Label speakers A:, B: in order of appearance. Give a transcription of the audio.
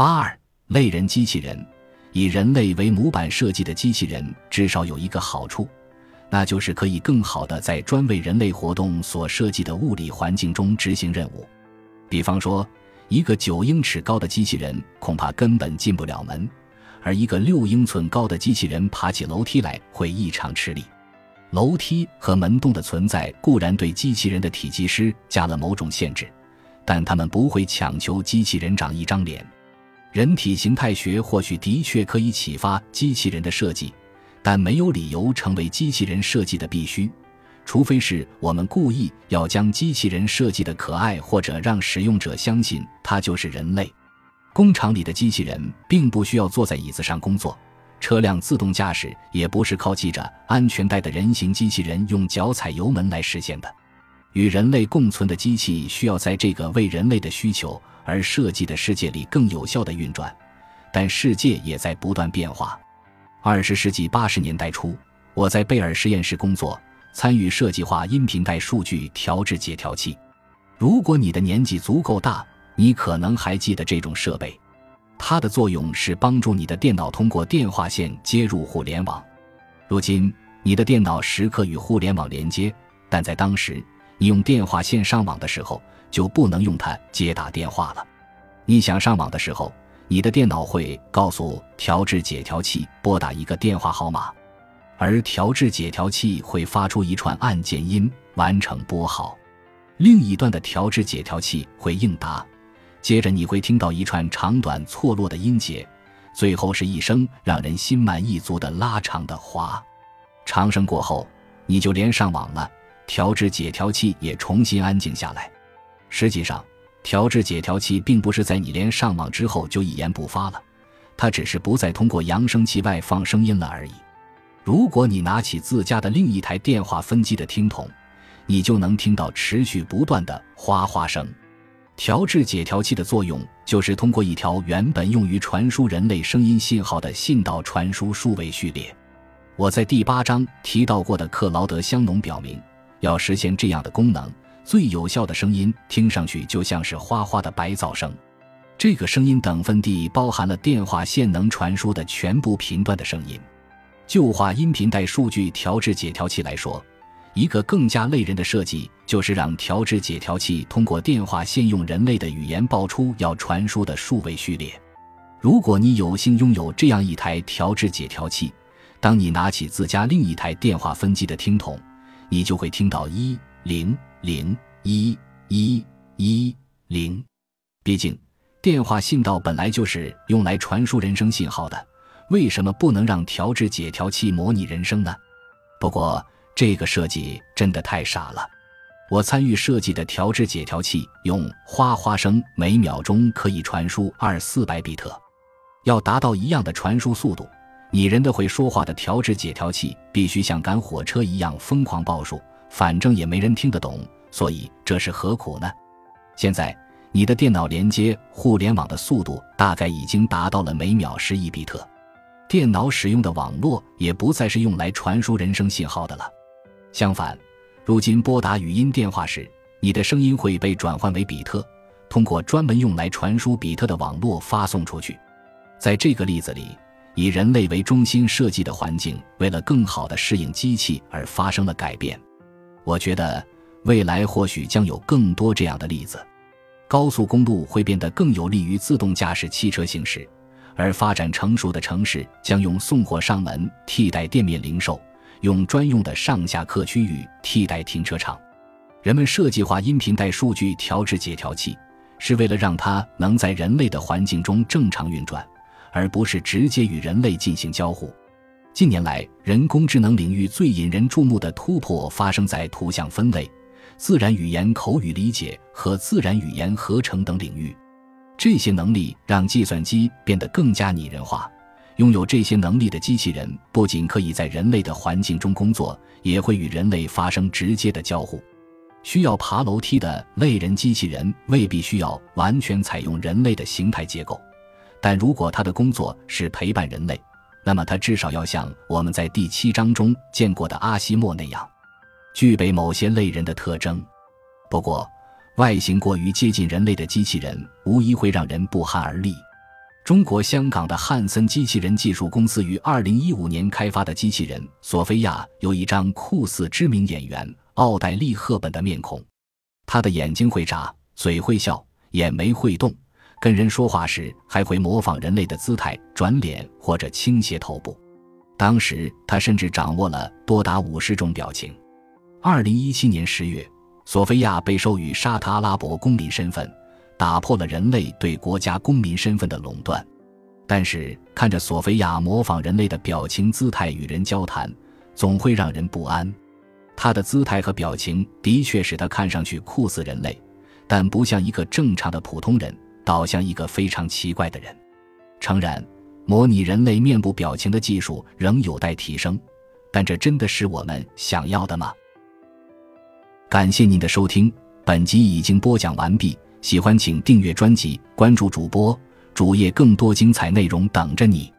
A: 八二类人机器人，以人类为模板设计的机器人，至少有一个好处，那就是可以更好的在专为人类活动所设计的物理环境中执行任务。比方说，一个九英尺高的机器人恐怕根本进不了门，而一个六英寸高的机器人爬起楼梯来会异常吃力。楼梯和门洞的存在固然对机器人的体积施加了某种限制，但他们不会强求机器人长一张脸。人体形态学或许的确可以启发机器人的设计，但没有理由成为机器人设计的必须，除非是我们故意要将机器人设计的可爱，或者让使用者相信它就是人类。工厂里的机器人并不需要坐在椅子上工作。车辆自动驾驶也不是靠系着安全带的人形机器人用脚踩油门来实现的。与人类共存的机器需要在这个为人类的需求而设计的世界里更有效的运转，但世界也在不断变化。二十世纪八十年代初，我在贝尔实验室工作，参与设计化音频带数据调制解调器。如果你的年纪足够大，你可能还记得这种设备。它的作用是帮助你的电脑通过电话线接入互联网。如今，你的电脑时刻与互联网连接，但在当时，你用电话线上网的时候就不能用它接打电话了。你想上网的时候，你的电脑会告诉调制解调器拨打一个电话号码，而调制解调器会发出一串按键音完成拨号。另一端的调制解调器会应答。接着你会听到一串长短错落的音节，最后是一声让人心满意足的拉长的“哗”。长声过后，你就连上网了，调制解调器也重新安静下来。实际上，调制解调器并不是在你连上网之后就一言不发了，它只是不再通过扬声器外放声音了而已。如果你拿起自家的另一台电话分机的听筒，你就能听到持续不断的“哗哗”声。调制解调器的作用就是通过一条原本用于传输人类声音信号的信道传输数位序列。我在第八章提到过的克劳德·香农表明，要实现这样的功能，最有效的声音听上去就像是哗哗的白噪声。这个声音等分地包含了电话线能传输的全部频段的声音。就话音频带数据调制解调器来说。一个更加累人的设计，就是让调制解调器通过电话线用人类的语言报出要传输的数位序列。如果你有幸拥有这样一台调制解调器，当你拿起自家另一台电话分机的听筒，你就会听到一零零一一一零。毕竟，电话信道本来就是用来传输人声信号的，为什么不能让调制解调器模拟人声呢？不过。这个设计真的太傻了！我参与设计的调制解调器用哗哗声，每秒钟可以传输二四百比特。要达到一样的传输速度，拟人的会说话的调制解调器必须像赶火车一样疯狂报数，反正也没人听得懂，所以这是何苦呢？现在你的电脑连接互联网的速度大概已经达到了每秒十亿比特，电脑使用的网络也不再是用来传输人声信号的了。相反，如今拨打语音电话时，你的声音会被转换为比特，通过专门用来传输比特的网络发送出去。在这个例子里，以人类为中心设计的环境，为了更好地适应机器而发生了改变。我觉得未来或许将有更多这样的例子。高速公路会变得更有利于自动驾驶汽车行驶，而发展成熟的城市将用送货上门替代店面零售。用专用的上下客区域替代停车场，人们设计化音频带数据调制解调器，是为了让它能在人类的环境中正常运转，而不是直接与人类进行交互。近年来，人工智能领域最引人注目的突破发生在图像分类、自然语言口语理解和自然语言合成等领域。这些能力让计算机变得更加拟人化。拥有这些能力的机器人不仅可以在人类的环境中工作，也会与人类发生直接的交互。需要爬楼梯的类人机器人未必需要完全采用人类的形态结构，但如果它的工作是陪伴人类，那么它至少要像我们在第七章中见过的阿西莫那样，具备某些类人的特征。不过，外形过于接近人类的机器人无疑会让人不寒而栗。中国香港的汉森机器人技术公司于二零一五年开发的机器人索菲亚有一张酷似知名演员奥黛丽·赫本的面孔，她的眼睛会眨，嘴会笑，眼眉会动，跟人说话时还会模仿人类的姿态转脸或者倾斜头部。当时，他甚至掌握了多达五十种表情。二零一七年十月，索菲亚被授予沙特阿拉伯公民身份，打破了人类对国家公民身份的垄断。但是，看着索菲亚模仿人类的表情姿态与人交谈，总会让人不安。他的姿态和表情的确使他看上去酷似人类，但不像一个正常的普通人，倒像一个非常奇怪的人。诚然。模拟人类面部表情的技术仍有待提升，但这真的是我们想要的吗？感谢您的收听，本集已经播讲完毕。喜欢请订阅专辑，关注主播主页，更多精彩内容等着你。